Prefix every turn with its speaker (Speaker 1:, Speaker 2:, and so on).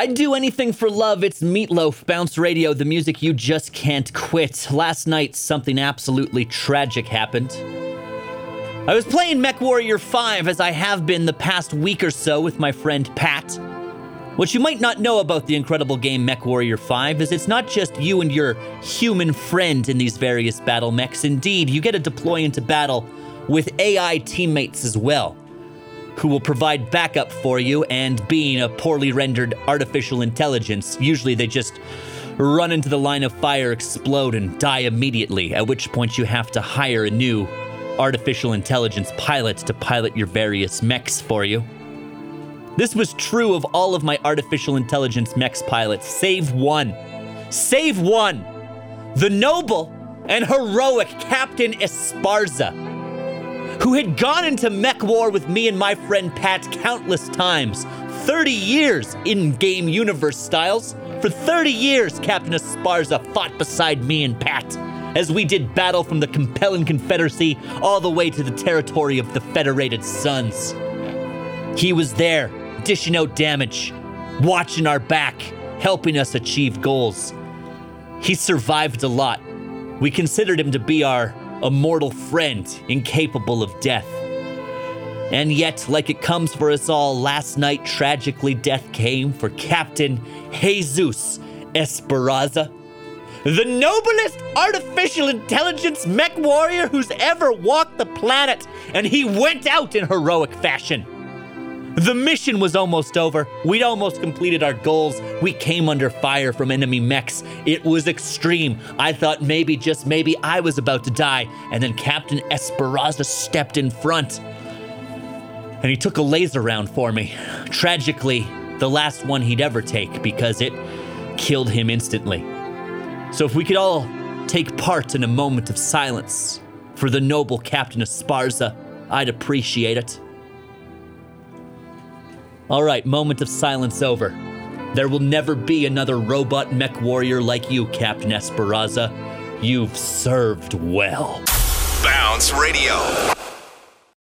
Speaker 1: I'd do anything for love. It's Meatloaf, Bounce Radio, the music you just can't quit. Last night, something absolutely tragic happened. I was playing MechWarrior 5 as I have been the past week or so with my friend Pat. What you might not know about the incredible game MechWarrior 5 is it's not just you and your human friend in these various battle mechs. Indeed, you get to deploy into battle with AI teammates as well who will provide backup for you, and being a poorly rendered artificial intelligence, usually they just run into the line of fire, explode, and die immediately, at which point you have to hire a new artificial intelligence pilot to pilot your various mechs for you. This was true of all of my artificial intelligence mechs pilots, save one. Save one! The noble and heroic Captain Esparza who had gone into mech war with me and my friend Pat countless times. 30 years in game universe styles. For 30 years, Captain Esparza fought beside me and Pat as we did battle from the Capellan Confederacy all the way to the territory of the Federated Suns. He was there, dishing out damage, watching our back, helping us achieve goals. He survived a lot. We considered him to be our a mortal friend incapable of death. And yet, like it comes for us all, last night tragically death came for Captain Jesus Esperanza, the noblest artificial intelligence mech warrior who's ever walked the planet, and he went out in heroic fashion. The mission was almost over. We'd almost completed our goals. We came under fire from enemy mechs. It was extreme. I thought maybe, just maybe, I was about to die. And then Captain Esperanza stepped in front. And he took a laser round for me. Tragically, the last one he'd ever take because it killed him instantly. So if we could all take part in a moment of silence for the noble Captain Esparza, I'd appreciate it. All right, moment of silence over. There will never be another robot mech warrior like you, Captain Esperanza. You've served well.
Speaker 2: Bounce Radio.